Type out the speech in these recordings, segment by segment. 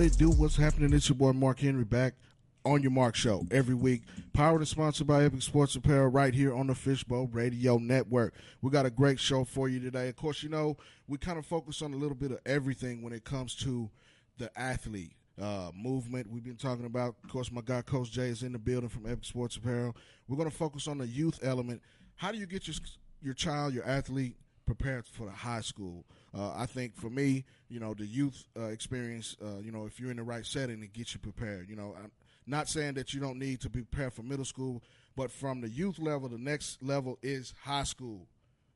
What it do? What's happening? It's your boy Marc Henry back on your Marc Show every week. Powered and sponsored by Epic Sports Apparel right here on the Fishbowl Radio Network. We got a great show for you today. Of course, you know, we kind of focus on a little bit of everything when it comes to the athlete. Uh, movement we've been talking about. Of course, my guy Coach Jay is in the building from Epic Sports Apparel. We're going to focus on the youth element. How do you get your your child, your athlete, prepared for the high school? Uh, I think for me, you know, the youth uh, experience, uh, you know, if you're in the right setting, it gets you prepared. You know, I'm not saying that you don't need to be prepared for middle school, but from the youth level, the next level is high school.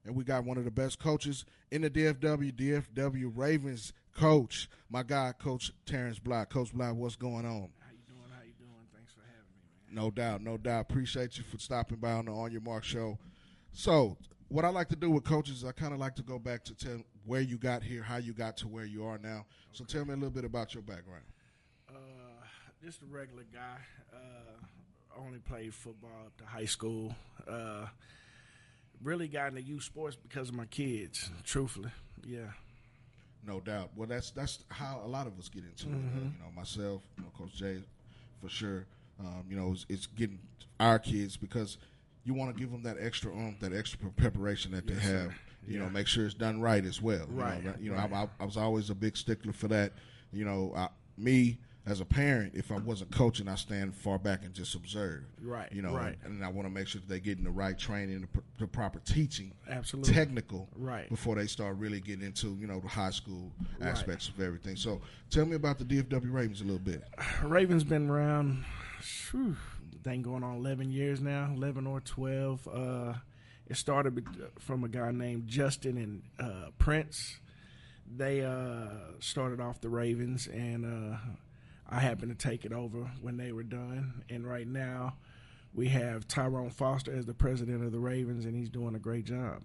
And we got one of the best coaches in the DFW, DFW Ravens coach, my guy, Coach Terrence Black. Coach Black, what's going on? How you doing? How you doing? Thanks for having me, man. No doubt, no doubt. Appreciate you for stopping by on the On Your Marc show. So, what I like to do with coaches, is I kind of like to go back to tell where you got here, how you got to where you are now. So, tell me a little bit about your background. Uh, just a regular guy. Uh, only played football up to high school. Uh, really got into youth sports because of my kids. Truthfully, yeah. No doubt. Well, that's that's how a lot of us get into it. Mm-hmm. Uh, you know, myself, you know, Coach Jay, for sure. Um, you know, it's, it's getting our kids because you want to give them that extra oomph, that extra preparation that Yes, they have. sir. You know, make sure it's done right as well. You know, Right, right? You know, right. I, I, was always a big stickler for that. You know, I, me as a parent, if I wasn't coaching, I stand far back and just observe. Right, You know, right. and I want to make sure that they're getting the right training, the, pr- the proper teaching, Absolutely. technical, Right. before they start really getting into you know the high school Right. aspects of everything. So, tell me about the DFW Ravens a little bit. Ravens been around, whew, thing going on 11 years now, 11 or 12. Uh, it started from a guy named Justin and uh, Prince. They uh, started off the Ravens, and uh, I happened to take it over when they were done. And right now, we have Tyrone Foster as the president of the Ravens, and he's doing a great job.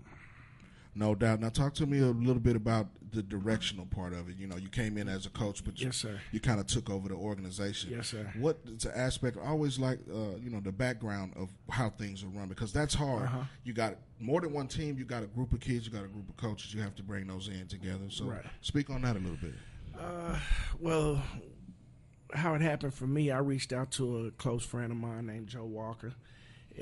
No doubt. Now, talk to me a little bit about the directional part of it. You know, you came in as a coach, but you, Yes, sir. you kind of took over the organization. Yes, sir. What is the aspect? I always like, uh, you know, the background of how things are run because that's hard. Uh-huh. You got more than one team. You got a group of kids. You got a group of coaches. You have to bring those in together. So, Right. speak on that a little bit. Uh, well, how it happened for me, I reached out to a close friend of mine named Joe Walker.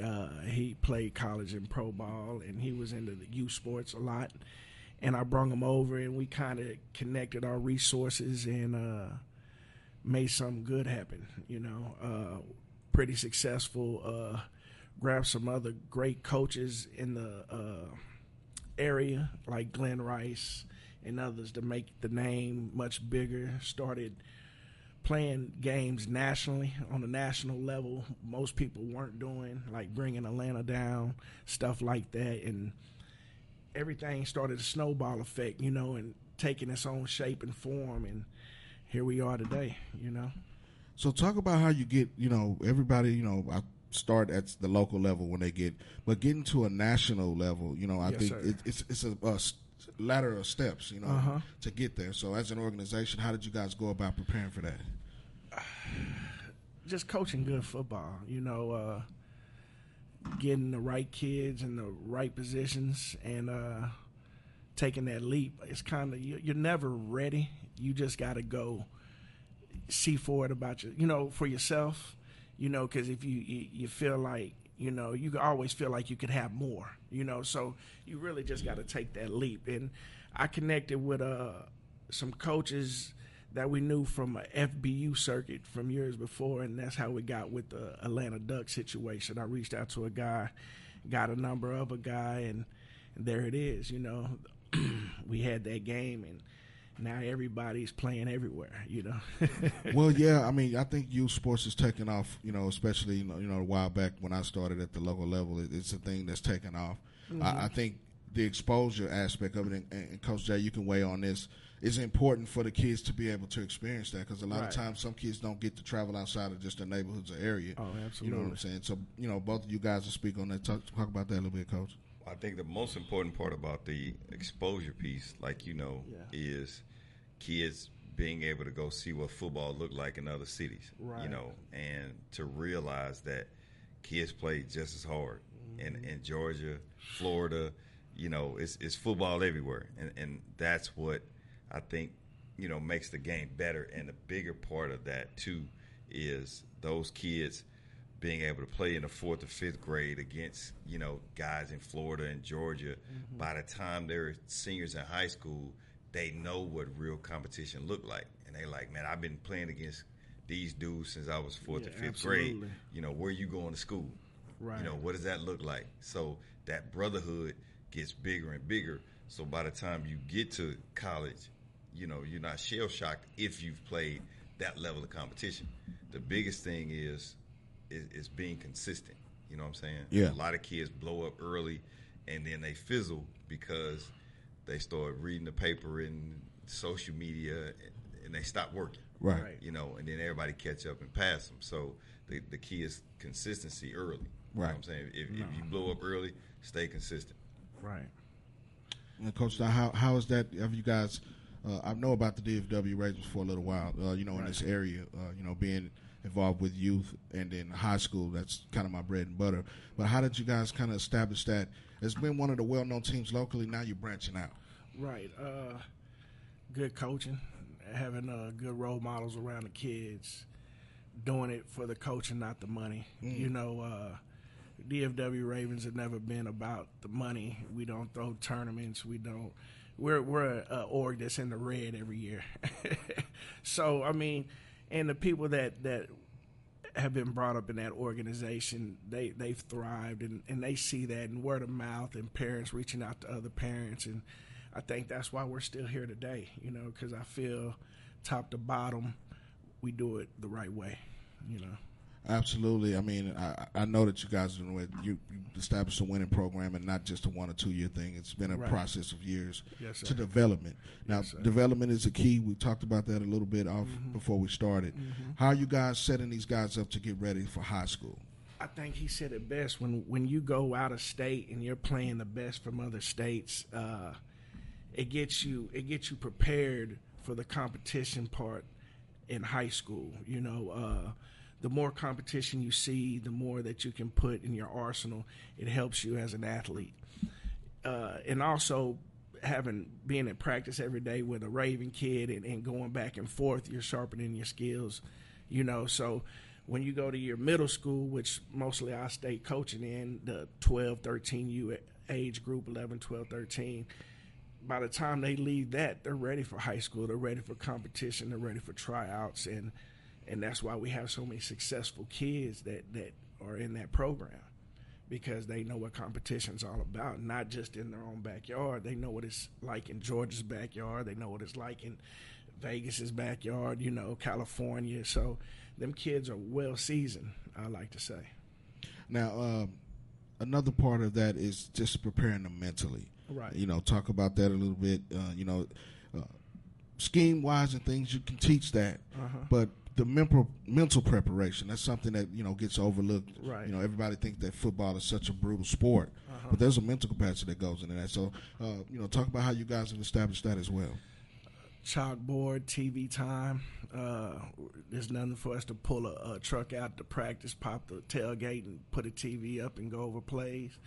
Uh, he played college and pro ball, and he was into the youth sports a lot. And I brought him over, and we kind of connected our resources and uh, made something good happen. You know, uh, pretty successful. Uh, grabbed some other great coaches in the uh, area, like Glenn Rice and others, to make the name much bigger. Started playing games nationally on a national level. Most people weren't doing, like bringing Atlanta down, stuff like that, and everything started a snowball effect, you know, and taking its own shape and form. And here we are today, you know. So talk about how you get, you know, everybody, you know, I start at the local level when they get, but getting to a national level, you know, I Yes, think it, it's it's a, a of steps, you know, Uh-huh. to get there. So as an organization, how did you guys go about preparing for that? just coaching good football, you know, uh, getting the right kids in the right positions and uh, taking that leap. It's kind of you, you're never ready. You just got to go see for it about you, you know, for yourself, you know, because if you you feel like you know you always feel like you could have more, you know, so you really just got to take that leap. And I connected with uh some coaches that we knew from a FBU circuit from years before, and that's how we got with the Atlanta Duck situation. I reached out to a guy, got a number of a guy, and there it is. You know, we had that game, and now everybody's playing everywhere. You know. well, yeah. I mean, I think youth sports is taking off. You know, especially you know, you know a while back when I started at the local level, it, it's a thing that's taken off. Mm-hmm. I, I, think the exposure aspect of it, and, and, Coach Jay, you can weigh on this. Is important for the kids to be able to experience that because a lot right. of times some kids don't get to travel outside of just their neighborhoods or area. Oh, absolutely. You know what I'm saying? So, you know, both of you guys will speak on that. Talk, talk about that a little bit, Coach. I think the most important part about the exposure piece, like you know, yeah. is kids being able to go see what football looked like in other cities. Right. You know, and to realize that kids play just as hard mm-hmm. in, in Georgia, Florida. You know, it's it's football everywhere, and and that's what I think you know makes the game better. And the bigger part of that too is those kids being able to play in the fourth or fifth grade against you know guys in Florida and Georgia. Mm-hmm. By the time they're seniors in high school, they know what real competition looked like, and they like, man, I've been playing against these dudes since I was fourth yeah, or fifth absolutely. grade. You know, where you going to school? Right. You know, what does that look like? So that brotherhood gets bigger and bigger. So by the time you get to college, you know, you're not shell shocked if you've played that level of competition. The biggest thing is is, is being consistent. You know what I'm saying? Yeah. A lot of kids blow up early and then they fizzle because they start reading the paper and social media and they stop working. Right. You know, and then everybody catch up and pass them. So the, the key is consistency early. Right. You know what I'm saying? If, no. if, you blow up early, stay consistent. Right. And Coach, how how is that? Have you guys? Uh, I know about the DFW Ravens for a little while. Uh, you know, right. in this area, uh, you know, being involved with youth and then high school. That's kind of my bread and butter. But how did you guys kind of establish that? It's been one of the well-known teams locally. Now you're branching out. Right. Uh, good coaching, having uh, good role models around the kids, doing it for the coaching, not the money. Mm. You know, uh, DFW Ravens have never been about the money. We don't throw tournaments. We don't. We're we're a, a org that's in the red every year. so I mean and the people that that have been brought up in that organization, they they've thrived and, and they see that and word of mouth and parents reaching out to other parents and I think that's why we're still here today, you know, because I feel top to bottom we do it the right way, you know. Absolutely. I mean, I, I know that you guys you, you established a winning program and not just a one or two year thing. It's been a right. process of years yes, to development. Now, yes, development is a key. We talked about that a little bit off mm-hmm. before we started. Mm-hmm. How are you guys setting these guys up to get ready for high school? I think he said it best when when you go out of state and you're playing the best from other states. Uh, it gets you it gets you prepared for the competition part in high school. You know. Uh, the more competition you see, the more that you can put in your arsenal. It helps you as an athlete. Uh, and also having being in practice every day with a Raven kid and, and going back and forth, you're sharpening your skills, you know. So when you go to your middle school, which mostly I stay coaching in, the 12, 13 U age group, 11, 12, 13, by the time they leave that, they're ready for high school. They're ready for competition. They're ready for tryouts. And and that's why we have so many successful kids that that are in that program because they know what competition's all about not just in their own backyard. They know what it's like in georgia's backyard. They know what it's like in vegas's backyard you know california. So them kids are well seasoned i like to say. Now um, another part of that is just preparing them mentally. Right. You know talk about that a little bit. Uh, you know uh, scheme wise and things you can teach that. Uh-huh. but the mental mental preparation. That's something that you know gets overlooked. Right. You know, everybody thinks that football is such a brutal sport, uh-huh. but there's a mental capacity that goes into that. So, uh, you know, talk about how you guys have established that as well. Chalkboard, TV time. Uh, there's nothing for us to pull a, a, truck out to practice, pop the tailgate, and put a TV up and go over plays.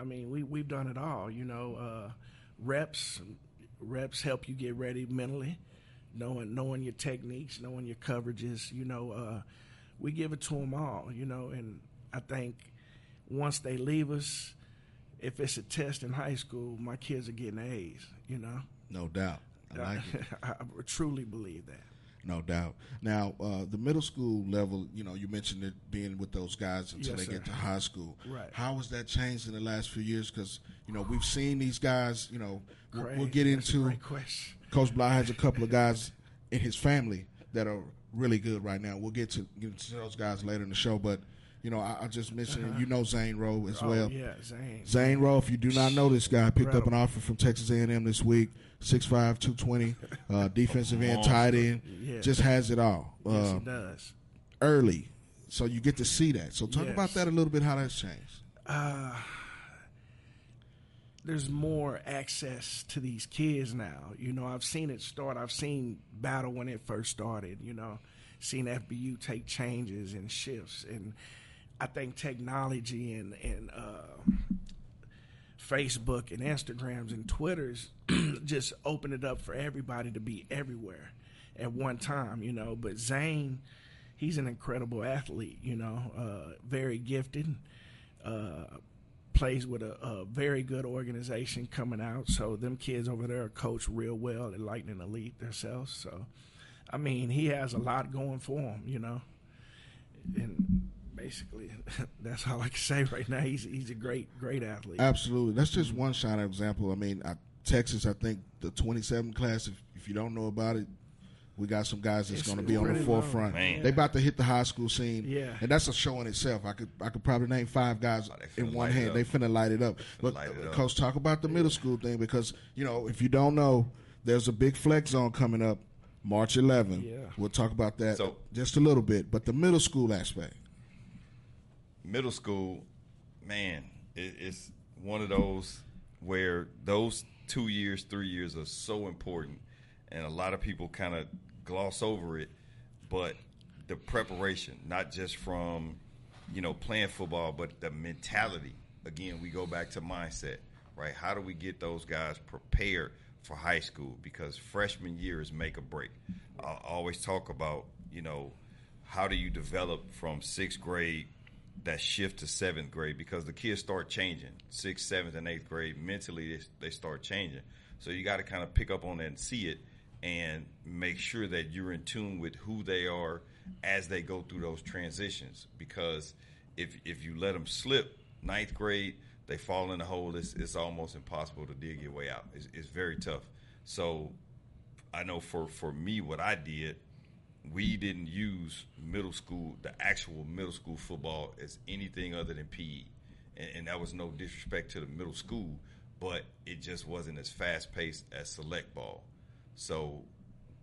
I mean, we we've done it all. You know, uh, reps reps help you get ready mentally knowing knowing your techniques, knowing your coverages. You know, uh, we give it to them all. You know, and I think once they leave us, if it's a test in high school, my kids are getting A's. You know, no doubt. I like it. I truly believe that. No doubt. Now, uh, the middle school level, you know, you mentioned it being with those guys until Yes, they sir. get to high school. Right. How has that changed in the last few years? Because you know we've seen these guys. You know, we'll, Craig, we'll get into. Coach Blau has a couple of guys in his family that are really good right now. We'll get to, get to those guys later in the show, but you know, I, I just mentioned you know Zane Rowe as Oh, well. yeah, Zane. Zane Rowe, if you do not know this guy, picked up an offer from Texas A&M this week. 6'5", 220, uh, defensive end, tight end, Yeah. just has it all. Yes, Uh, he does. early, so you get to see that. So talk Yes. about that a little bit. How that's changed. there's more access to these kids now. You know, I've seen it start. I've seen battle when it first started. You know, seen FBU take changes and shifts, and I think technology and and uh, Facebook and Instagrams and Twitters just open it up for everybody to be everywhere at one time. You know, but Zane, he's an incredible athlete. You know, uh, very gifted. Uh, plays with a, a very good organization coming out. So them kids over there are coached real well at Lightning Elite themselves. So, I mean, he has a lot going for him, you know. And basically, that's all I can say right now. He's he's a great great athlete. Absolutely. That's just one shot example. I mean, I, Texas, I think the 27 class, if, if you don't know about it, we got some guys that's going to be on the forefront. low. Man. They about to hit the high school scene, Yeah. and that's a show in itself. I could I could probably name five guys Oh, in one hand. up. They finna light it up. But light it up. coach, talk about the middle school thing because you know if you don't know, there's a big flex zone coming up March 11. Yeah. We'll talk about that So- just a little bit. But the middle school aspect, middle school, man, it, it's one of those where those two years, three years are so important, and a lot of people kind of gloss over it. But the preparation, not just from you know playing football, but the mentality. Again, we go back to mindset, right? How do we get those guys prepared for high school? Because freshman year is make or break. I always talk about you know how do you develop from sixth grade that shift to seventh grade because the kids start changing. Sixth seventh and eighth grade mentally they, they start changing. So you got to kind of pick up on that and see it and make sure that you're in tune with who they are as they go through those transitions. Because if if you let them slip ninth grade they fall in the hole it's, it's almost impossible to dig your way out. It's, it's very tough. So I know for for me what I did we didn't use middle school, the actual middle school football, as anything other than PE. And, and that was no disrespect to the middle school, but it just wasn't as fast paced as select ball. So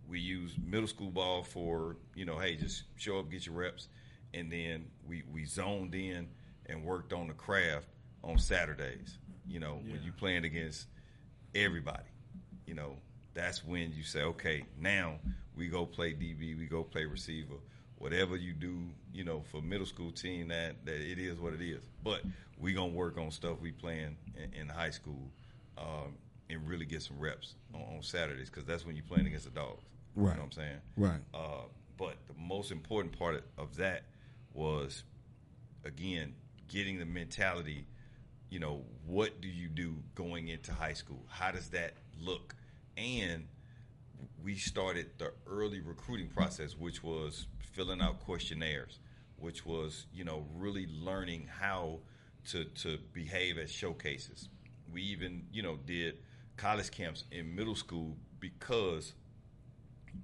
we used middle school ball for, you know, hey, just show up, get your reps. And then we, we zoned in and worked on the craft on Saturdays, you know, when you playing against everybody you know, that's when you say, okay, now we go play DB, we go play receiver, whatever you do, you know, for middle school team, that that it is what it is. But we gonna work on stuff we playing in, in high school, um, and really get some reps on, on Saturdays because that's when you're playing against the dogs. You Right. know what I'm saying? right? Uh, but the most important part of that was, again, getting the mentality. You know, what do you do going into high school? How does that look? And we started the early recruiting process, which was filling out questionnaires, which was you know really learning how to to behave at showcases. We even you know did college camps in middle school because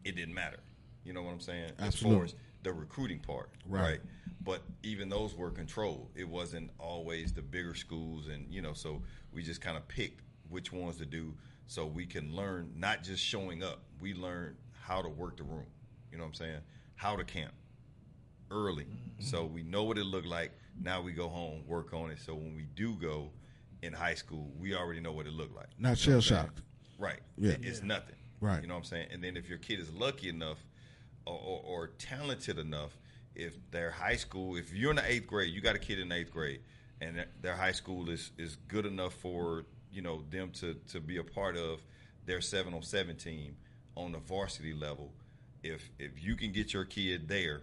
it didn't matter. You know what I'm saying? As far as the recruiting part, Right. right. But even those were controlled. It wasn't always the bigger schools, and you know, so we just kind of picked which ones to do, so we can learn not just showing up. We learn how to work the room. You know what I'm saying? How to camp early, mm-hmm. so we know what it looked like. Now we go home, work on it. So when we do go in high school, we already know what it looked like. Not You know what shell shocked. Right. Yeah. It- It's nothing. Right. You know what I'm saying? And then if your kid is lucky enough or, or, or talented enough, if their high school, if you're in the eighth grade, you got a kid in the eighth grade, and their- their high school is, is good enough for you know them to, to be a part of their seven on seven team on the varsity level. If if you can get your kid there,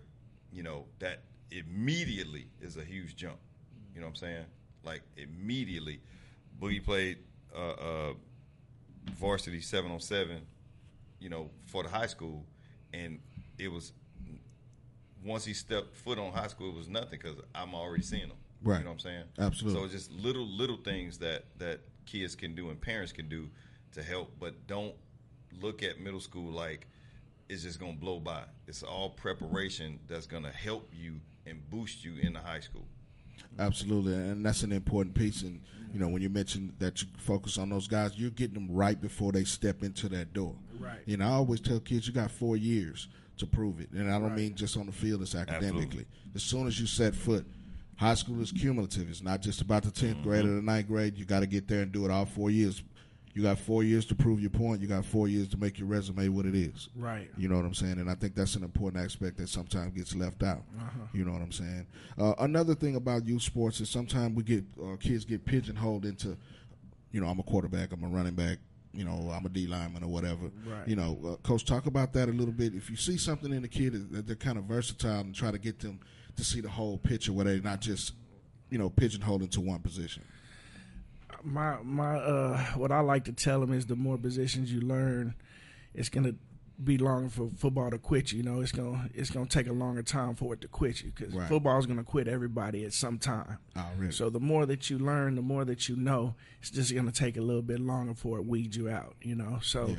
you know that immediately is a huge jump. You know what I'm saying? Like immediately, Boogie played uh, uh, varsity seven on seven, you know, for the high school, and it was once he stepped foot on high school, it was nothing because I'm already seeing him. Right. You know what I'm saying? Absolutely. So it's just little little things that that kids can do and parents can do to help, but don't look at middle school like it's just gonna blow by. It's all preparation that's gonna help you and boost you into high school. Absolutely, and that's an important piece. And you know, when you mentioned that you focus on those guys, you're getting them right before they step into that door. Right. You know, I always tell kids you got four years to prove it, and I don't Right. mean just on the field; it's academically. Absolutely. As soon as you set foot, high school is cumulative. It's not just about the 10th grade or the ninth grade. You got to get there and do it all four years. You got four years to prove your point. You got four years to make your resume what it is. Right. You know what I'm saying? And I think that's an important aspect that sometimes gets left out. Uh-huh. You know what I'm saying? Uh, another thing about youth sports is sometimes we get uh, kids get pigeonholed into, you know, I'm a quarterback, I'm a running back, you know, I'm a D lineman or whatever. Right. You know, uh, coach, talk about that a little bit. If you see something in the kid that they're kind of versatile and try to get them to see the whole picture, where they're not just, you know, pigeonholed into one position. my my uh what I like to tell them is the more positions you learn, it's gonna be longer for football to quit you. You know, it's gonna it's gonna take a longer time for it to quit you because Right. football's gonna quit everybody at some time. Already. So the more that you learn, the more that you know, it's just gonna take a little bit longer for it weed you out. You know, so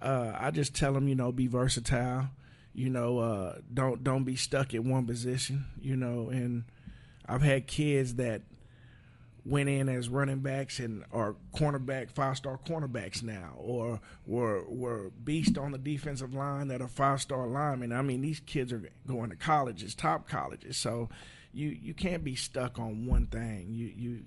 uh, I just tell them, you know, be versatile. You know, uh, don't don't be stuck in one position. You know, and I've had kids that went in as running backs and are cornerback five star cornerbacks now, or were were beast on the defensive line that are five star linemen. I mean, these kids are going to colleges, top colleges. So you you can't be stuck on one thing. You you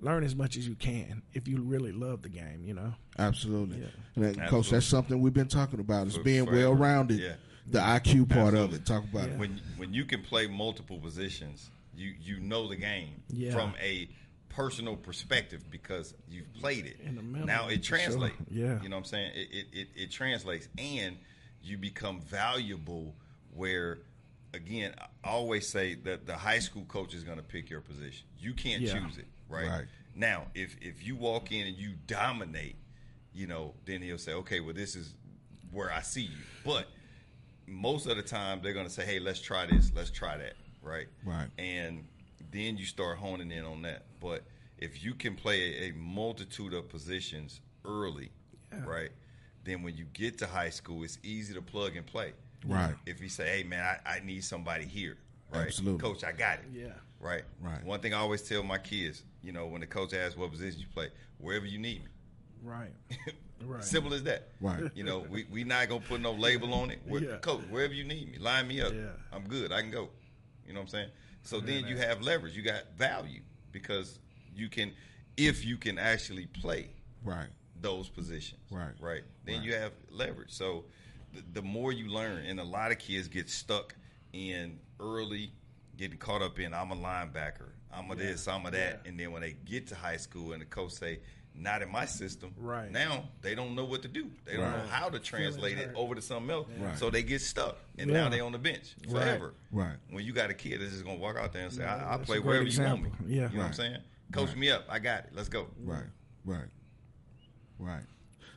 learn as much as you can if you really love the game. You know. Absolutely. Yeah. And that- Coach, that's something we've been talking about is being well rounded. Yeah. The IQ part of it. Talk about it. when when you can play multiple positions, you you know the game Yeah. from a personal perspective because you've played it. In the middle, now it for sure. translates. Yeah. you know what I'm saying. It, it it it translates, and you become valuable. Where again, I always say that the high school coach is going to pick your position. You can't Yeah. choose it, right? Right. Now, if if you walk in and you dominate, you know, then he'll say, okay, well, this is where I see you. But most of the time, they're going to say, hey, let's try this, let's try that, right? Right. And then you start honing in on that. But if you can play a, a multitude of positions early, right, then when you get to high school, it's easy to plug and play. Right. If you say, hey, man, I, I need somebody here, right? Absolutely. Coach, I got it. Yeah. Right. Right. One thing I always tell my kids, you know, when the coach asks what position you play, wherever you need me. Right. Right. Simple as that. Right. You know, we we not gonna put no label on it. Where, Yeah. Coach, wherever you need me, line me up. Yeah. I'm good. I can go. You know what I'm saying? So then you have leverage. You got value because you can, if you can actually play Right. those positions. Right. Right. Then Right. you have leverage. So the, the more you learn, and a lot of kids get stuck in early, getting caught up in I'm a linebacker, I'm a this, I'm a that, Yeah. and then when they get to high school and the coach say, "Not in my system," Right. now they don't know what to do. They don't Right. know how to translate it over to something else. Right. So they get stuck, and Yeah. now they on the bench forever. Right. When you got a kid that's just gonna walk out there and say, Yeah, I, "I'll play wherever you want me." Yeah. You know what I'm saying? Coach Right. me up. I got it. Let's go. Right, right, right.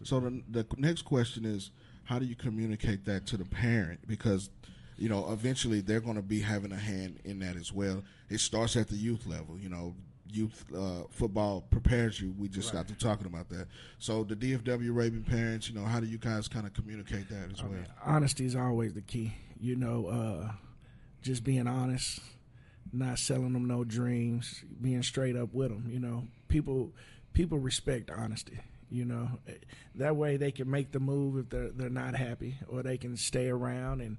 So the the next question is, how do you communicate that to the parent? Because you know, eventually they're going to be having a hand in that as well. It starts at the youth level. You know, youth uh, football prepares you. We just got to talking about that. So the DFW Raven parents, you know, how do you guys kind of communicate that as well? honesty is always the key. You know, uh, just being honest, not selling them no dreams, being straight up with them. You know, people people respect honesty. You know, that way they can make the move if they're they're not happy, or they can stay around and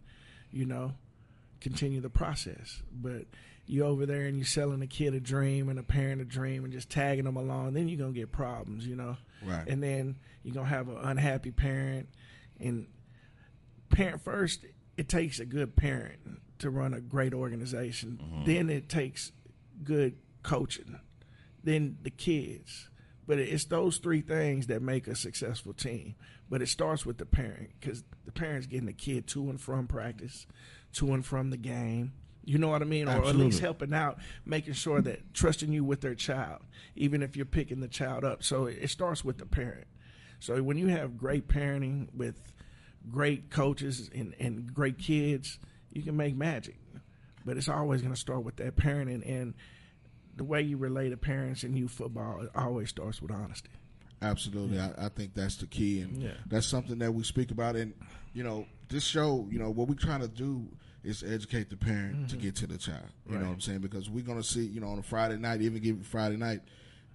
you know continue the process. But you over there and you're selling a kid a dream and a parent a dream and just tagging them along, then you're gonna get problems. You know, Right. and then you're gonna have an unhappy parent. And parent first it takes a good parent to run a great organization. Mm-hmm. Then it takes good coaching then the kids. But it's those three things that make a successful team. But it starts with the parent because the parent's getting the kid to and from practice to and from the game you know what I mean? Or at least helping out, making sure that trusting you with their child, even if you're picking the child up. So it starts with the parent. So when you have great parenting with great coaches and, and great kids, you can make magic. But it's always going to start with that parent and, the way you relate to parents in youth football it always starts with honesty. Absolutely, I, I, think that's the key, and yeah. that's something that we speak about. And you know, this show, you know, what we're trying to do is educate the parent mm-hmm. to get to the child. You right. know what I'm saying? Because we're gonna see, you know, on a Friday night, even give it Friday night,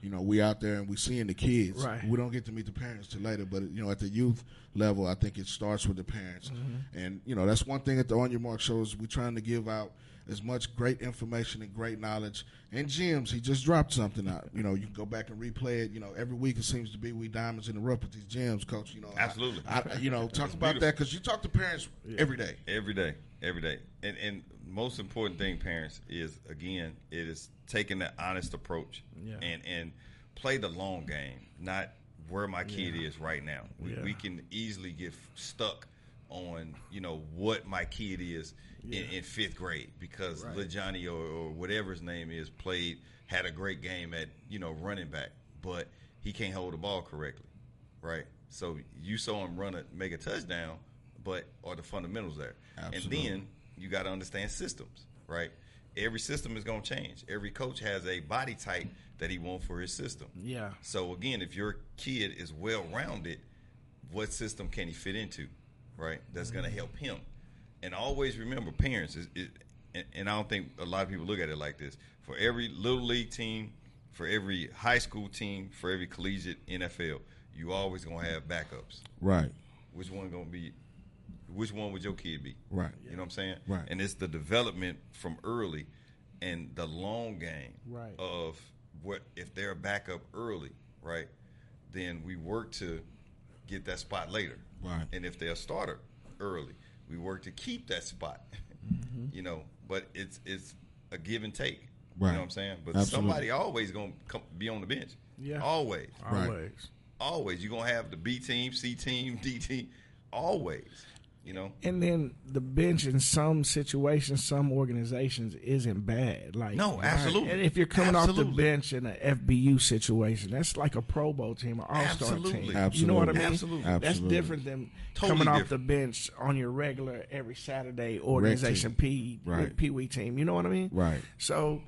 you know, we out there and we seeing the kids. Right. We don't get to meet the parents till later, but you know, at the youth level, I think it starts with the parents. Mm-hmm. And you know, that's one thing at the On Your Marc shows we're trying to give out as much great information and great knowledge and gems. He just dropped something out. You know, you can go back and replay it. You know, every week it seems to be we diamonds in the rough with these gems, coach. You know, absolutely. I, I, you know, talk about beautiful. that because you talk to parents yeah. every day, every day, every day. And and most important thing, parents, is again, it is taking that honest approach yeah. and and play the long game, not where my kid yeah. is right now. We, we can easily get stuck on you know what my kid is yeah. in, in, fifth grade because right. Johnny or, or, whatever his name is played had a great game at you know running back, but he can't hold the ball correctly, right? So you saw him run a make a touchdown, but are the fundamentals there? Absolutely. And then you got to understand systems, right? Every system is going to change. Every coach has a body type that he wants for his system. Yeah. So again, if your kid is well rounded, what system can he fit into? right? That's mm-hmm. going to help him. And always remember, parents is, is and, and I don't think a lot of people look at it like this. For every little league team, for every high school team, for every collegiate NFL, you always gonna have backups. Right. Which one gonna be? Which one would your kid be? Right. You know what I'm saying? Right. And it's the development from early, and the long game. Right. Of what if they're a backup early, right? Then we work to get that spot later. Right. And if they're a starter early, we work to keep that spot. Mm-hmm. you know, but it's it's a give and take. Right. You know what I'm saying? But Absolutely. somebody always gonna come, be on the bench. Yeah. Always. Always. Right. Always. You're gonna have the B team, C team, D team. Always you know. And then the bench in some situations, some organizations isn't bad. Like no, absolutely. And if you're coming absolutely. off the bench in an FBU situation, that's like a Pro Bowl team, an All Star team. Absolutely. You know what I mean? Absolutely. That's absolutely. different than totally coming different. off the bench on your regular every Saturday organization P right. Pee Wee team. You know what I mean? Right. So.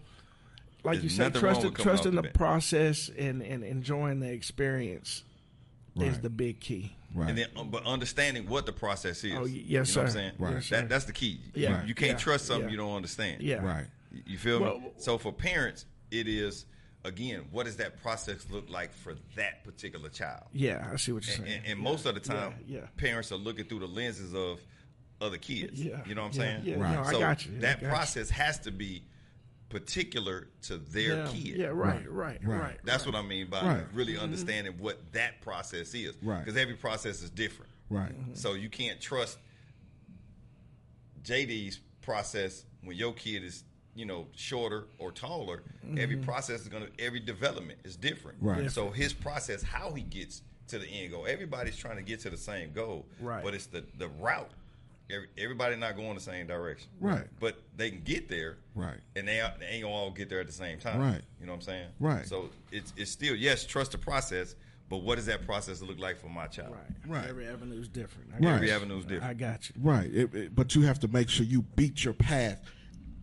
Like There's you said, trusting trusting the, the process and, and enjoying the experience right. is the big key. Right. And then, um, but understanding what the process is. Oh, yes, you know sir. What I'm saying? Right. Yes, that, that's the key. Yeah. You, you can't Yeah. trust something Yeah. you don't understand. Yeah. Right. You feel Well- me? So for parents, it is again, what does that process look like for that particular child? Yeah, I see what you're And, saying. and, and most of the time, Yeah, yeah. parents are looking through the lenses of other kids. Yeah. You know what I'm Yeah, saying? yeah, Right. no, I so got you. I that got you. process has to be particular to their yeah, kid. Yeah, right, right, right. Right. That's what I mean by Right. really mm-hmm. understanding what that process is. Right. Because every process is different. Right. Mm-hmm. So you can't trust JD's process when your kid is, you know, shorter or taller. Every mm-hmm. process is gonna every development is different. Right. So his process, how he gets to the end goal. Everybody's trying to get to the same goal. Right. But it's the the route. Every, everybody not going the same direction. Right. But they can get there. Right. And they, they ain't gonna all get there at the same time. Right. You know what I'm saying? Right. So it's it's still yes, trust the process, but what does that process look like for my child? Right. Right. Every avenue is different. I Right. got Every you. avenue is different. I got you. Right. It, it- but you have to make sure you beat your path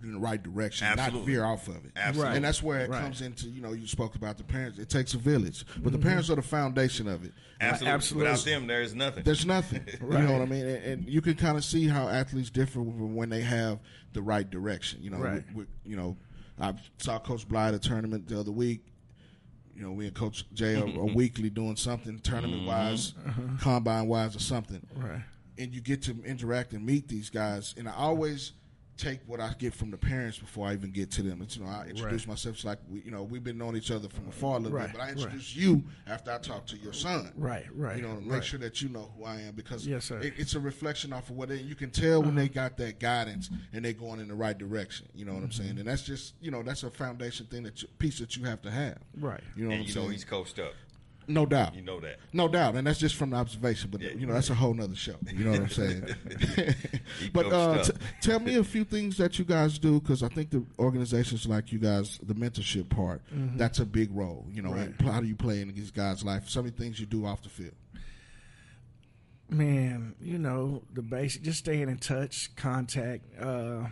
in the right direction, not Absolutely. veer off of it. Absolutely. And that's where it Right. comes into, you know, you spoke about the parents. It takes a village. But the mm-hmm. parents are the foundation of it. Absolutely. Absolutely. Without them, there is nothing. There's nothing. You know what I mean? And, and you can kind of see how athletes differ when they have the right direction. You know, Right. we, we- you know, I saw Coach Bly at a tournament the other week. You know, we and Coach Jay are, are weekly doing something tournament wise, mm-hmm. combine wise, or something. Right. And you get to interact and meet these guys. And I always take what I get from the parents before I even get to them. It's, you know, I introduce Right. myself it's like we, you know, we've been knowing each other from afar a little Right, bit, but I right. introduce you after I talk to your son. Right, right, You know, make right. sure that you know who I am because Yes, sir. It, it's a reflection off of what they, you can tell when they uh-huh. got that guidance and they're going in the right direction. You know what I'm mm-hmm. saying? And that's just you know that's a foundation thing that you, piece that you have to have. Right. You know what I'm you saying? know he's coached up. No doubt. You know that. No doubt, and that's just from the observation. But Yeah. you know, that's a whole nother show. You know what I'm saying? But uh, t- tell me a few things that you guys do because I think the organizations like you guys, the mentorship part, that's a big role. You know, Right. and how do you play in these guys' life? Some of the things you do off the field. Man, you know the basic, just staying in touch, contact. Uh,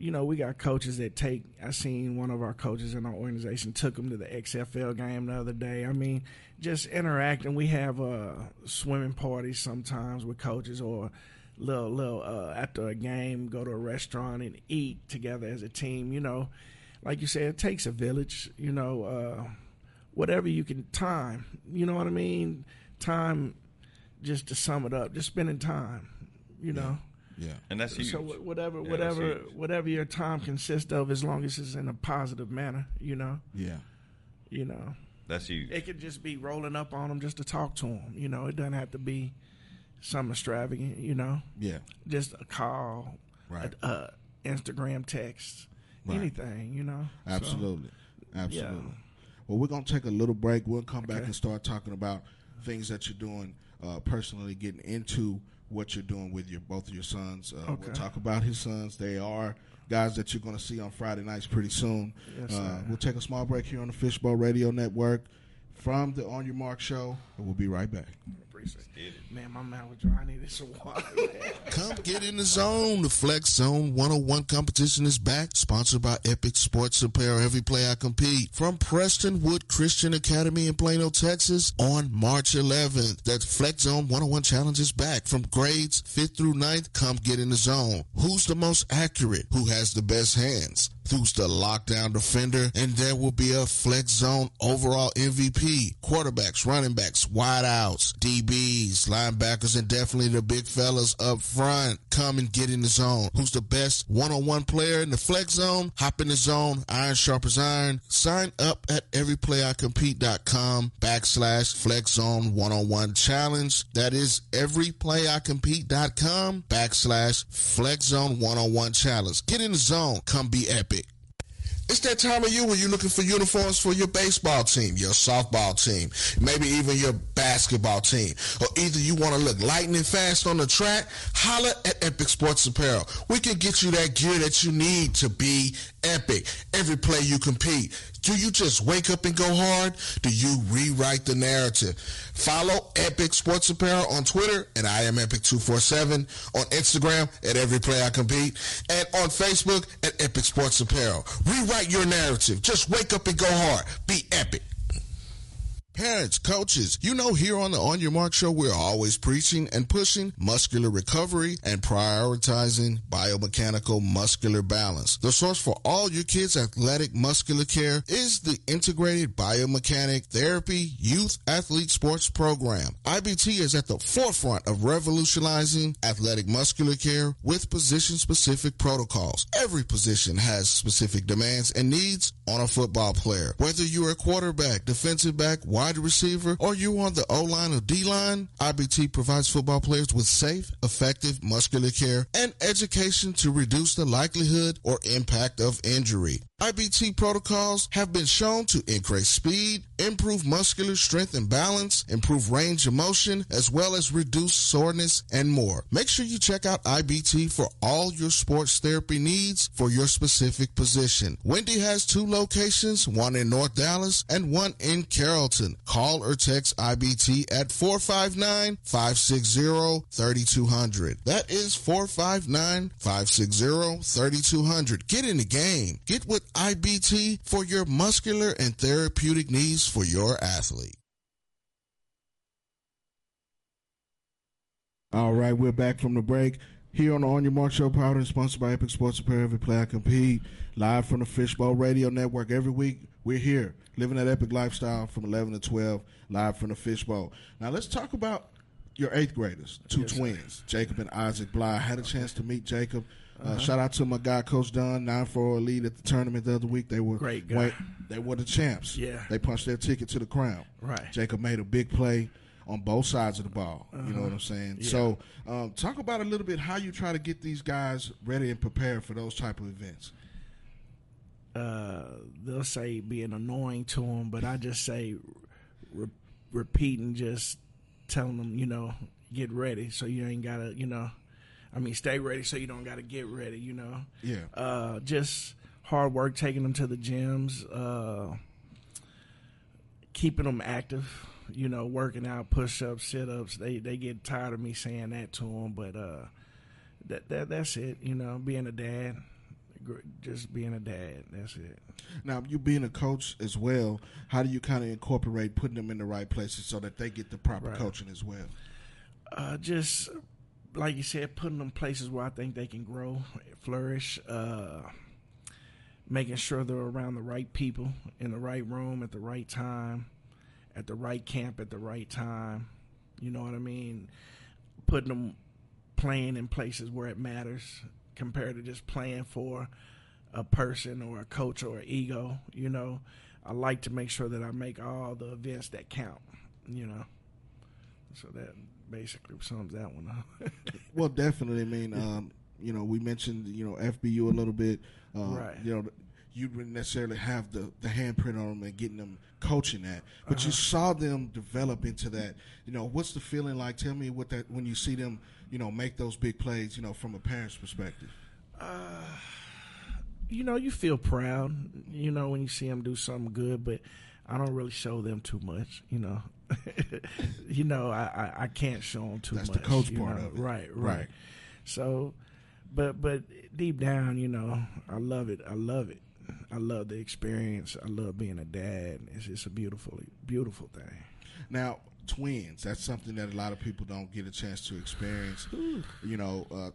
you know, we got coaches that take. I seen one of our coaches in our organization took them to the XFL game the other day. I mean, just interacting. We have uh, swimming parties sometimes with coaches, or little little uh, after a game, go to a restaurant and eat together as a team. You know, like you said, it takes a village. You know, uh, whatever you can time. You know what I mean? Time, just to sum it up, just spending time. You know. Yeah, and that's huge. So whatever, Yeah, whatever, whatever your time consists of, as long as it's in a positive manner, you know, yeah, you know, That's huge. it could just be rolling up on them just to talk to them. You know, it doesn't have to be some extravagant. You know, yeah. just a call, Right. a, a Instagram text, Right. anything. You know, So, Absolutely. Absolutely. yeah. Well, we're going to take a little break. We'll come back and start talking about things that you're doing uh, personally, getting into what you're doing with your both of your sons. Uh, We'll talk about his sons. They are guys that you're going to see on Friday nights pretty soon. Yes, uh, we'll take a small break here on the Fishbowl Radio Network from the On Your Marc show, and we'll be right back. appreciate it. Man, my mouth was dry. I needed some water. Come get in the zone. The Flex Zone 101 competition is back, sponsored by Epic Sports Apparel. Every play I compete. From Prestonwood Christian Academy in Plano, Texas on March 11th. That Flex Zone 101 challenge is back from grades 5th through 9th. Come get in the zone. Who's the most accurate? Who has the best hands? Who's the lockdown defender? And there will be a Flex Zone overall MVP. Quarterbacks, running backs, wideouts, DBs, linebackers, and definitely the big fellas up front. Come and get in the zone. Who's the best one-on-one player in the Flex Zone? Hop in the zone. Iron sharp as iron. Sign up at everyplayicompete.com backslash Flex Zone one-on-one challenge. That is everyplayicompete.com backslash Flex Zone one-on-one challenge. Get in the zone. Come be epic. It's that time of year when you're looking for uniforms for your baseball team, your softball team, maybe even your basketball team. Or either you want to look lightning fast on the track, holla at Epic Sports Apparel. We can get you that gear that you need to be epic every play you compete. Do you just wake up and go hard? Do you rewrite the narrative? Follow Epic Sports Apparel on Twitter at I am Epic247, on Instagram at Every Play I Compete, and on Facebook at Epic Sports Apparel. Rewrite your narrative. Just wake up and go hard. Be epic. Parents, coaches, you know here on the On Your Marc show, we're always preaching and pushing muscular recovery and prioritizing biomechanical muscular balance. The source for all your kids' athletic muscular care is the Integrated Biomechanic Therapy Youth Athlete Sports Program. IBT is at the forefront of revolutionizing athletic muscular care with position-specific protocols. Every position has specific demands and needs on a football player. Whether you're a quarterback, defensive back, wide receiver, or you on the O-line or D-line, IBT provides football players with safe, effective muscular care and education to reduce the likelihood or impact of injury. IBT protocols have been shown to increase speed, improve muscular strength and balance, improve range of motion, as well as reduce soreness and more. Make sure you check out IBT for all your sports therapy needs for your specific position. Wendy has two locations, one in North Dallas and one in Carrollton. Call or text IBT at 459-560-3200. That is 459-560-3200. Get in the game. Get with IBT for your muscular and therapeutic needs for your athlete. All right, we're back from the break. Here on the On Your Marc Show, powered and sponsored by Epic Sports Apparel. Every play I compete. Live from the Fishbowl Radio Network. Every week, we're here, living that epic lifestyle from 11 to 12, live from the Fishbowl. Now, let's talk about your eighth graders, two twins, Jacob and Isaac Bly. I had a chance to meet Jacob. Uh, Shout out to my guy, Coach Dunn, 9 4 lead at the tournament the other week. They were Great guy. wait, they were the champs. Yeah. They punched their ticket to the crown. Right. Jacob made a big play on both sides of the ball. You know what I'm saying? Yeah. So, um, talk about a little bit how you try to get these guys ready and prepared for those type of events. uh, they'll say being annoying to them, but I just say re- repeating, just telling them, you know, get ready so you ain't gotta, you know, I mean, stay ready so you don't gotta get ready, you know. Yeah. Uh, just hard work, taking them to the gyms, uh, keeping them active. you know, working out, push ups, sit ups. They they get tired of me saying that to them, but uh, that that that's it. You know, being a dad, just being a dad. That's it. Now, you being a coach as well, how do you kind of incorporate putting them in the right places so that they get the proper right. coaching as well? Uh, just like you said, putting them places where I think they can grow, flourish. Uh, making sure they're around the right people in the right room at the right time, at the right camp at the right time. You know what I mean? Putting them playing in places where it matters compared to just playing for a person or a coach or an ego. You know, I like to make sure that I make all the events that count. You know, so that basically sums that one up. well, definitely. I mean, um, you know, we mentioned you know FBU a little bit. Uh, right. You know, you wouldn't necessarily have the the handprint on them and getting them coaching that, but uh-huh. you saw them develop into that. You know, what's the feeling like? Tell me what that when you see them, you know, make those big plays. You know, from a parent's perspective. Uh, you know, you feel proud. You know, when you see them do something good, but I don't really show them too much. You know, you know, I, I, I can't show them too That's much. That's the coach part know? of it, right, right? Right. So, but but deep down, you know, I love it. I love it. I love the experience. I love being a dad. It's just a beautiful, beautiful thing. Now, twins. That's something that a lot of people don't get a chance to experience. you know, uh,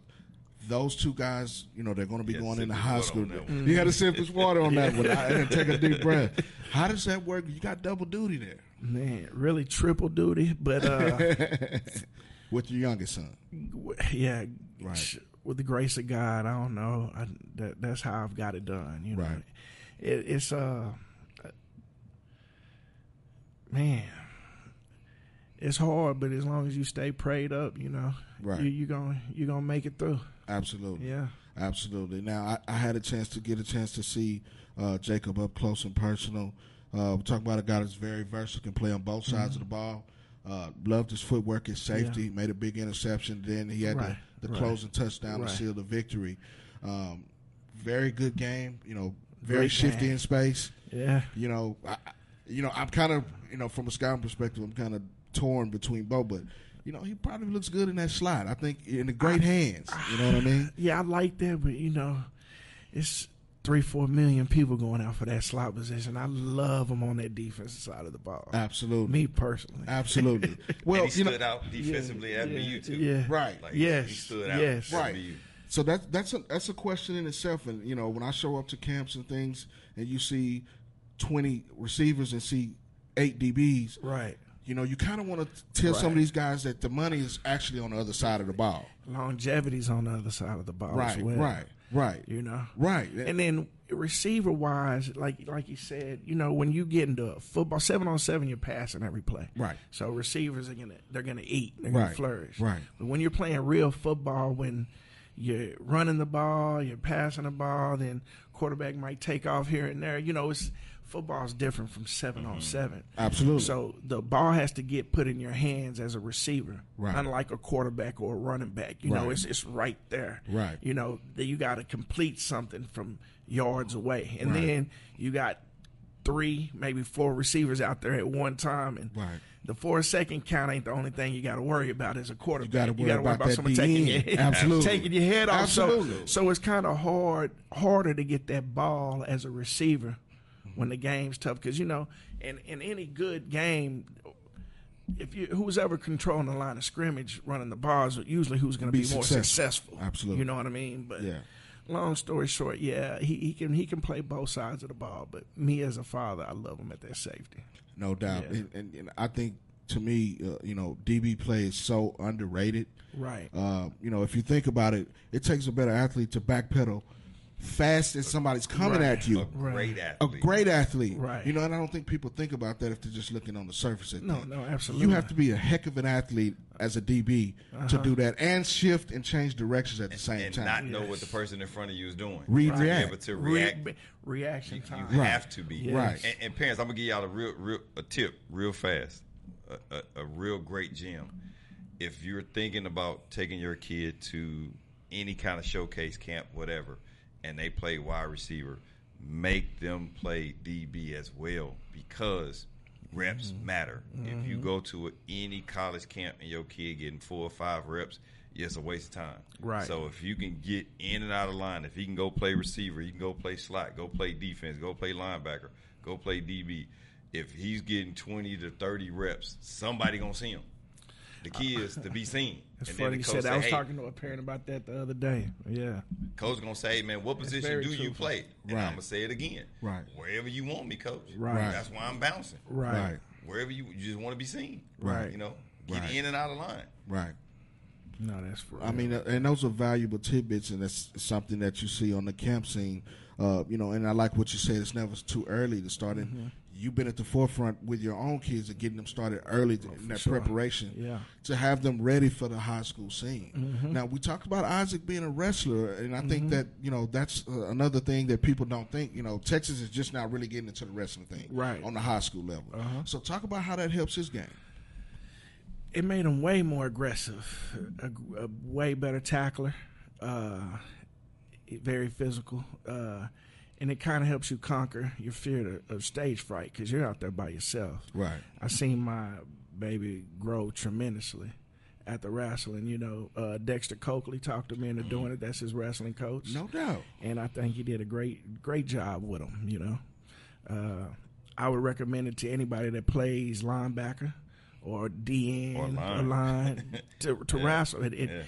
those two guys, you know, they're going to be yeah, going into high school. You got to sip this water on that one and take a deep breath. How does that work? You got double duty there. Man, really triple duty, but uh, with your youngest son. Yeah, right. With the grace of God, I don't know. I, that, that's how I've got it done. You know, right. it, it's uh, man, it's hard, but as long as you stay prayed up, you know, right. you, you gonna you gonna make it through. Absolutely. Yeah. Absolutely. Now, I, I, had a chance to get a chance to see uh, Jacob up close and personal. Uh, we're talking about a guy that's very versatile, can play on both sides mm-hmm. of the ball. Uh, loved his footwork, his safety, yeah. made a big interception. Then he had right. The, right. closing touchdown right. to seal the victory. Um, very good game. You know, very Great shifty game. in space. Yeah. You know, I, you know, I'm kind of, you know, from a scouting perspective, I'm kind of torn between both, but you know, he probably looks good in that slot. I think in the great I, hands. You know what I mean? Yeah, I like that, but you know, it's three, four million people going out for that slot position. I love him on that defensive side of the ball. Absolutely. Me personally. Absolutely. Well, and he stood know, out defensively yeah, at yeah, BU too. Yeah. Right. Like, yes. He stood out. Yes. Right. So that's that's a that's a question in itself. And you know, when I show up to camps and things, and you see twenty receivers and see eight DBs, right? You know, you kind of want to tell right. some of these guys that the money is actually on the other side of the ball. Longevity's on the other side of the ball. Right, well, right, right. You know, right. And then receiver wise, like like you said, you know, when you get into football, seven on seven, you're passing every play. Right. So receivers are gonna they're gonna eat, they're gonna flourish. Right. But when you're playing real football, when you're running the ball, you're passing the ball, then quarterback might take off here and there. You know, it's football is different from 7 mm-hmm. on seven. Absolutely. So the ball has to get put in your hands as a receiver, right. unlike a quarterback or a running back. You right. know, it's it's right there. Right. You know, you got to complete something from yards away, and right. then you got three, maybe four receivers out there at one time, and right. the four second count ain't the only thing you got to worry about as a quarterback. You got to worry, worry, about, about someone taking your, head, Absolutely. taking your head off. Absolutely. So, so it's kind of hard, harder to get that ball as a receiver when the game's tough because you know, in in any good game, if you who's ever controlling the line of scrimmage, running the bars, usually who's going to be, be, more successful. Absolutely, you know what I mean. But yeah. Long story short, yeah, he, he can he can play both sides of the ball. But me as a father, I love him at that safety. No doubt, yeah. and, and, and, I think to me, uh, you know, DB play is so underrated. Right. Uh, you know, if you think about it, it takes a better athlete to backpedal fast as somebody's coming right. at you. A great athlete. A great athlete. Right. You know, and I don't think people think about that if they're just looking on the surface. no, things. no, absolutely. You have to be a heck of an athlete as a DB uh-huh. to do that and shift and change directions at the same and time. not know what the person in front of you is doing. Read, right. react. Be able to react. Re- reaction time. You, you have to be. Yes. Right. And, and, parents, I'm going to give y'all a real, real a tip real fast. A, a, a real great gym. If you're thinking about taking your kid to any kind of showcase camp, whatever – and they play wide receiver, make them play DB as well because Reps mm-hmm. matter. If you mm-hmm. go to any college camp and your kid getting four or five reps, it's a waste of time. Right. So if you can get in and out of line, if he can go play receiver, he can go play slot, go play defense, go play linebacker, go play DB. If he's getting twenty to thirty reps, somebody gonna see him. The kids to be seen. That's And funny the you said say, I was "Hey, talking to a parent about that the other day. Yeah. Coach gonna say, man, what position very do you play?" And Right. I'm gonna say it again. Right. Wherever you want me, coach. Right. Right. That's why I'm bouncing. Right. Right. Wherever you, you just want to be seen. Right. You know, get Right. in and out of line. Right. No, that's for I mean, uh, and those are valuable tidbits, and that's something that you see on the camp scene. Uh, you know, and I like what you said. It's never too early to start. Mm-hmm. You've been at the forefront with your own kids and getting them started early in that Oh, sure. preparation. Yeah. To have them ready for the high school scene. Now we talked about Isaac being a wrestler, and I think that you know that's uh, another thing that people don't think. You know, Texas is just now really getting into the wrestling thing, Right. on the high school level. So talk about how that helps his game. it made him way more aggressive, a, a way better tackler, uh, very physical, uh, and it kind of helps you conquer your fear of, of stage fright because you're out there by yourself. Right. I seen my baby grow tremendously at the wrestling. You know, uh, Dexter Coakley talked to me into doing it. That's his wrestling coach. No doubt. and I think he did a great great job with him. You know, uh, I would recommend it to anybody that plays linebacker or DN Or or line. line, to, to wrestle. It it, Yeah.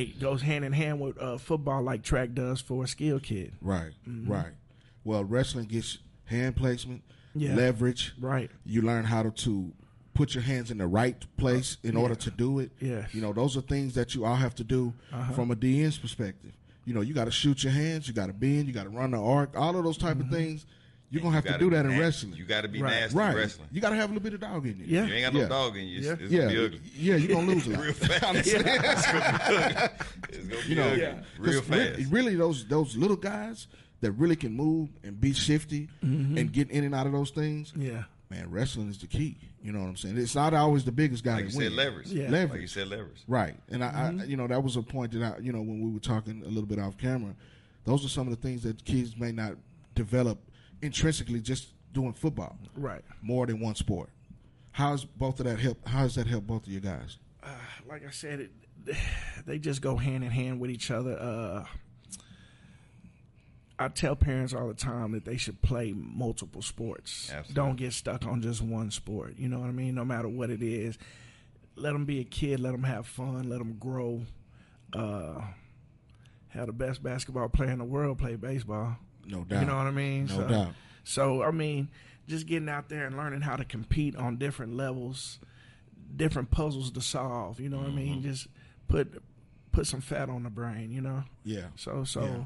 it goes hand in hand with uh, football, like track does for a skill kid. Right. Right. Well, wrestling gets hand placement, Yeah. leverage. Right. You learn how to, to put your hands in the right place in order to do it. Yes. You know, those are things that you all have to do uh-huh. from a DN's perspective. You know, you got to shoot your hands, you got to bend, you got to run the arc, all of those type of mm-hmm. things. You're gonna have to do be that in wrestling. You got to be Right. nasty right. wrestling. You got to have a little bit of dog in you. Yeah. You ain't got no Yeah. dog in you. It's, Yeah. it's Yeah. gonna be ugly. Yeah, you're gonna lose a lot. Real fast. It's gonna be You know, ugly. Yeah. real 'Cause re- Really, those those little guys that really can move and be shifty and get in and out of those things. Yeah. Man, wrestling is the key. You know what I'm saying? It's not always the biggest guy like you that said, wins. leverage. Yeah. Like you said, leverage. Right. And I, I, you know, that was a point that I, you know, when we were talking a little bit off camera, those are some of the things that kids may not develop intrinsically just doing football Right. more than one sport. How's both of that help? How does that help both of you guys? Uh, like I said, it, they just go hand in hand with each other. Uh, I tell parents all the time that they should play multiple sports. Absolutely. Don't get stuck on just one sport. You know what I mean? No matter what it is, let them be a kid. Let them have fun. Let them grow. Uh, have the best basketball player in the world play baseball. No doubt. You know what I mean? No so, doubt. So I mean, just getting out there and learning how to compete on different levels, different puzzles to solve. You know what I Mm-hmm. mean? Just put put some fat on the brain. You know. Yeah. So so, Yeah.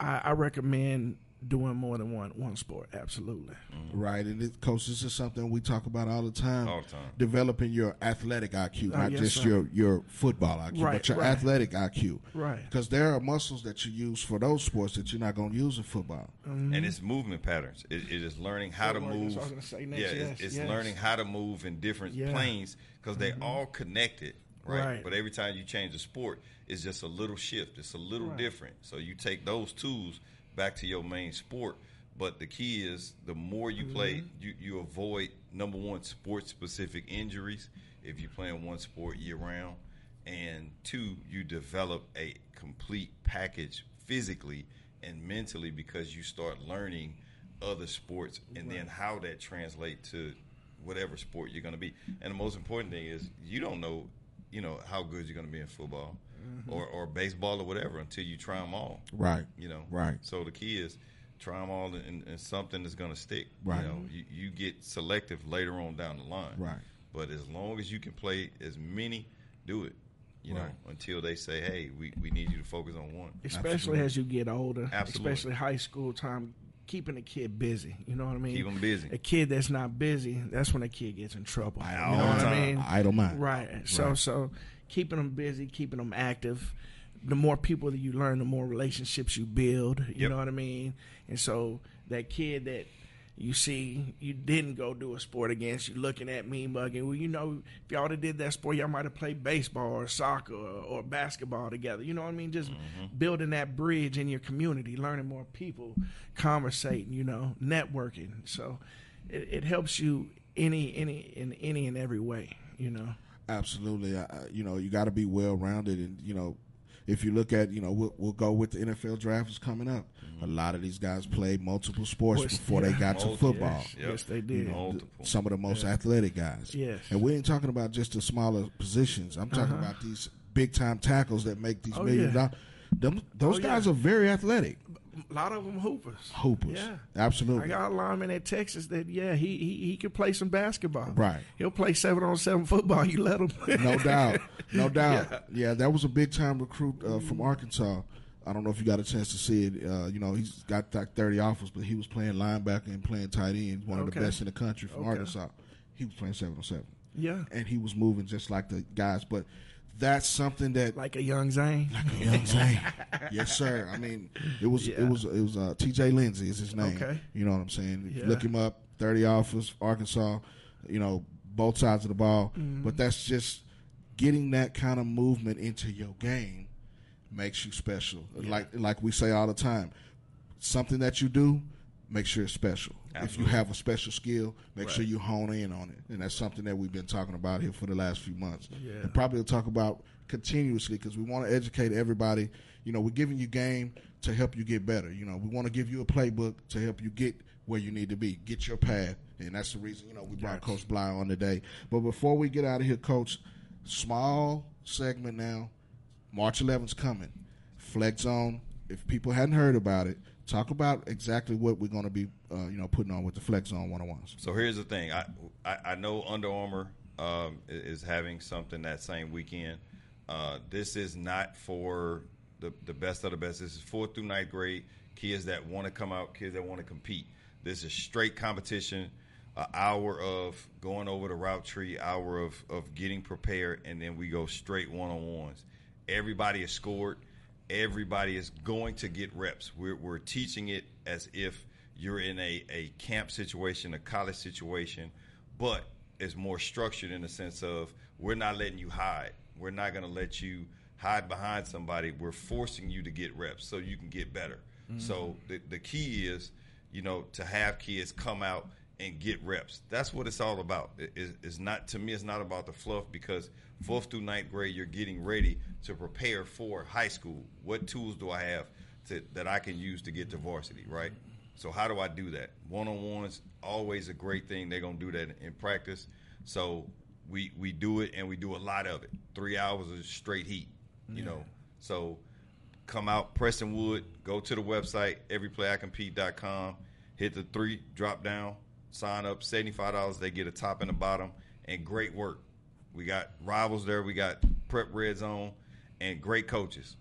I, I recommend doing more than one one sport. Absolutely. Right. And it, coach, this is something we talk about all the time. All the time. Developing your athletic IQ, Oh, not yes, just sir. your your football IQ, Right, but your right. athletic IQ. Right. Because there are muscles that you use for those sports that you're not going to use in football. Mm-hmm. and it's movement patterns. It, it is learning how to Footwork, move. that's what I was gonna say next, Yeah, yes, it's, it's yes. learning how to move in different Yeah. Mm-hmm. planes because they all connected, right? Right. But every time you change the sport, it's just a little shift. It's a little Right. different. So you take those tools back to your main sport. But the key is the more you play, Mm-hmm. you, you avoid number one sport specific injuries if you play in one sport year round, and two you develop a complete package physically and mentally because you start learning other sports and then how that translate to whatever sport you're going to be. And the most important thing is you don't know, you know, how good you're going to be in football Mm-hmm. or, or baseball or whatever until you try them all. Right. You know, Right. So the key is try them all and, and something that's going to stick. Right. You know, you, you get selective later on down the line. Right. But as long as you can play as many, do it. You know, Right. until they say, "Hey, we, we need you to focus on one." Especially Absolutely. as you get older. Absolutely. Especially high school time. Keeping a kid busy, you know what I mean. Keep 'em busy. A kid that's not busy, that's when a kid gets in trouble. All you know what I time. mean? Idle mind. Right. So Right. so keeping them busy, keeping them active. The more people that you learn, the more relationships you build. You Yep. know what I mean? And so that kid that you see you didn't go do a sport against, you looking at me mugging. Well, you know, if y'all have did that sport, y'all might have played baseball or soccer or, or basketball together. You know what I mean? Just mm-hmm. building that bridge in your community, learning more people, conversating, you know, networking. So it, it helps you any any in any and every way. You know. Absolutely, I, you know you got to be well rounded, and you know if you look at, you know, we'll, we'll go with the NFL draft is coming up. Mm-hmm. A lot of these guys played multiple sports before yeah. they got to football. Yes, yep. yes they did. You know, some of the most yeah. athletic guys. Yes. And we ain't talking about just the smaller positions. I'm talking uh-huh. about these big time tackles that make these oh, million yeah. dollars. those oh, guys are very athletic a lot of them hoopers. Hoopers. Yeah. Absolutely. I got a lineman at Texas that, yeah, he, he, he can play some basketball. Right. He'll play seven on seven football. You let him. no doubt. No doubt. Yeah. yeah. that was a big time recruit uh, from Arkansas. I don't know if you got a chance to see it. Uh, you know, he's got like 30 offers, but he was playing linebacker and playing tight end. One of the best in the country from okay. Arkansas. He was playing seven on seven. Yeah. And he was moving just like the guys. But that's something that like a young Zane, like a young Zane. yes, sir. I mean, it was yeah. it was it was uh, T.J. Lindsey is his name. Okay, you know what I'm saying. Yeah. Look him up. Thirty offers, Arkansas. You know both sides of the ball, mm-hmm. but that's just getting that kind of movement into your game makes you special. Yeah. Like like we say all the time, something that you do make sure it's special. Absolutely. If you have a special skill, make right. sure you hone in on it. And that's something that we've been talking about here for the last few months. Yeah. And probably talk about continuously because we want to educate everybody. You know, we're giving you game to help you get better. You know, we want to give you a playbook to help you get where you need to be, get your path. And that's the reason, you know, we brought Coach Bly on today. But before we get out of here, Coach, small segment now. March 11's coming. Flex Zone. If people hadn't heard about it, talk about exactly what we're going to be, uh, you know, putting on with the Flex Zone one on ones. So here's the thing: I I, I know Under Armour um, is having something that same weekend. Uh, this is not for the the best of the best. This is fourth through ninth grade kids that want to come out, kids that want to compete. This is straight competition. An hour of going over the route tree, hour of, of getting prepared, and then we go straight one on ones. Everybody is scored everybody is going to get reps. We're, we're teaching it as if you're in a, a camp situation, a college situation, but it's more structured in the sense of we're not letting you hide. We're not going to let you hide behind somebody. We're forcing you to get reps so you can get better. Mm-hmm. So the, the key is, you know, to have kids come out and get reps. That's what it's all about. It, it's not to me. It's not about the fluff because fourth through ninth grade, you're getting ready to prepare for high school. What tools do I have to, that I can use to get to varsity? Right. So how do I do that? One on ones always a great thing. They're gonna do that in practice. So we we do it and we do a lot of it. Three hours of straight heat. You yeah. know. So come out, Prestonwood. Go to the website everyplayicompete.com. Hit the three drop down sign up, $75. They get a top and a bottom, and great work. We got rivals there. We got Prep Red Zone and great coaches.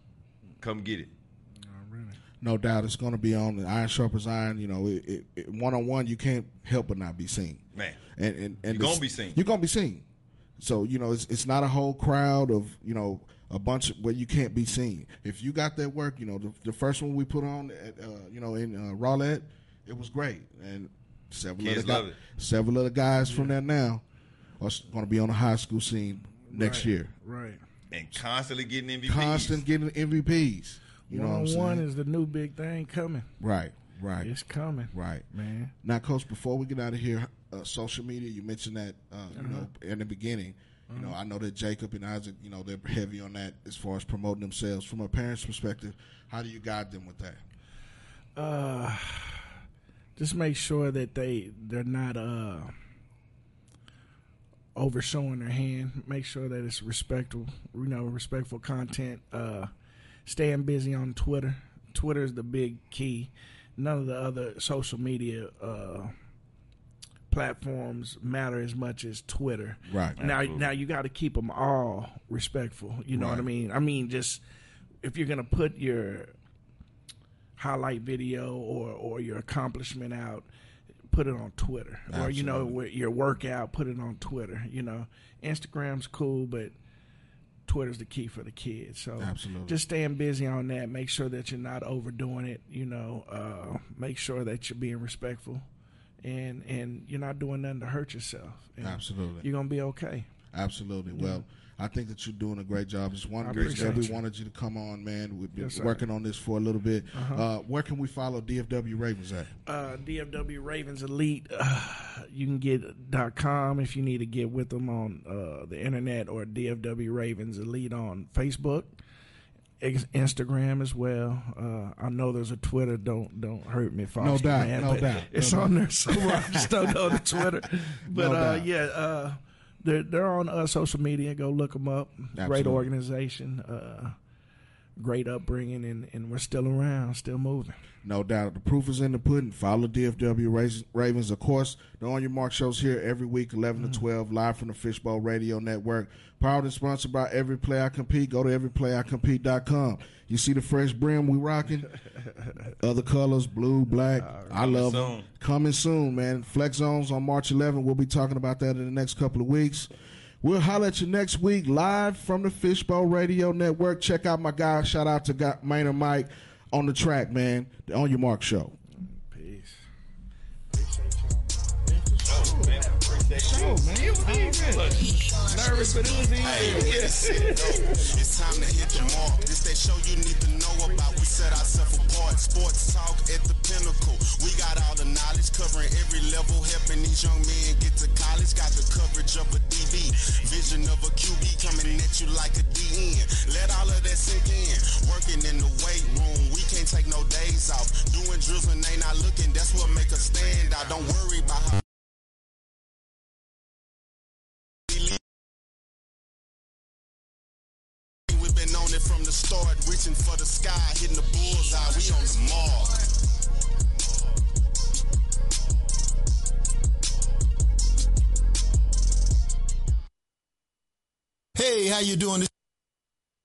Come get it. No doubt, it's going to be on the Iron Sharpers Iron. You know, one on one, you can't help but not be seen. Man, and and, and you're gonna be seen. You're gonna be seen. So you know, it's it's not a whole crowd of you know a bunch of, where you can't be seen. If you got that work, you know, the, the first one we put on, at, uh, you know, in uh, Rowlett, it was great, and Several Kids of the guys, several of the guys yeah. from there now are going to be on the high school scene next right. year. Right. And constantly getting MVPs. Constant getting MVPs. You one know what I'm one is the new big thing coming. Right. Right. It's coming. Right. Man. Now, Coach, before we get out of here, uh, social media, you mentioned that, uh, you uh-huh. know, in the beginning. You know, uh-huh. I know that Jacob and Isaac, you know, they're heavy on that as far as promoting themselves. From a parent's perspective, how do you guide them with that? Uh, just make sure that they they're not uh over showing their hand. Make sure that it's respectful, you know, respectful content. Uh, staying busy on Twitter. Twitter is the big key. None of the other social media uh, platforms matter as much as Twitter. Right. Now, absolutely. now you got to keep them all respectful. You know right. what I mean? I mean, just if you're gonna put your highlight video or or your accomplishment out put it on Twitter. Absolutely. or you know your workout put it on Twitter. You know Instagram's cool but Twitter's the key for the kids. So Absolutely. just staying busy on that. Make sure that you're not overdoing it you know uh, make sure that you're being respectful and and you're not doing nothing to hurt yourself. Absolutely. you're gonna be okay. Absolutely. Well, I think that you're doing a great job. It's one reason we wanted you to come on, man. We've been Yes, working on this for a little bit. Uh-huh. uh where can we follow DFW Ravens at? uh, DFW Ravens Elite. Uh, you can get dot .com if you need to get with them on uh, the internet or DFW Ravens Elite on Facebook, Ex- Instagram as well. Uh, I know there's a Twitter. Don't don't hurt me, Foster, doubt, man, no doubt, It's no on there somewhere. I just don't know the Twitter. But No uh, doubt. yeah, uh, they're they're on uh, social media. Go look them up. Great organization. Uh, great upbringing, and, and we're still around, still moving. No doubt. The proof is in the pudding. Follow DFW Ravens- Ravens. Of course, the On Your Marc shows here every week, 11 to mm. 12, live from the Fishbowl Radio Network. Powered and sponsored by Every Play I Compete. Go to everyplayIcompete.com. You see the fresh brim we rocking? Other colors, blue, black. I love them. soon. Coming soon, man. Flex Zones on March 11. We'll be talking about that in the next couple of weeks. We'll holler at you next week live from the Fishbowl Radio Network. Check out my guy. Shout out to Maynard Mike on the track, man. The On Your Marc show. Nervous, but it was easy. It's time to hit the. This that show you need to know about. We set ourselves apart. Sports talk at the pinnacle. We got all the knowledge covering every level, helping these young men get to college. Got the coverage of a DB, vision of a QB coming at you like a DN. Let all of that sink in. Working in the weight room, we can't take no days off. Doing drills when they not looking, that's what make us stand out. Don't worry about how. Start, reaching for the sky, hitting the bullseye. We on the mark. Hey, how you doing?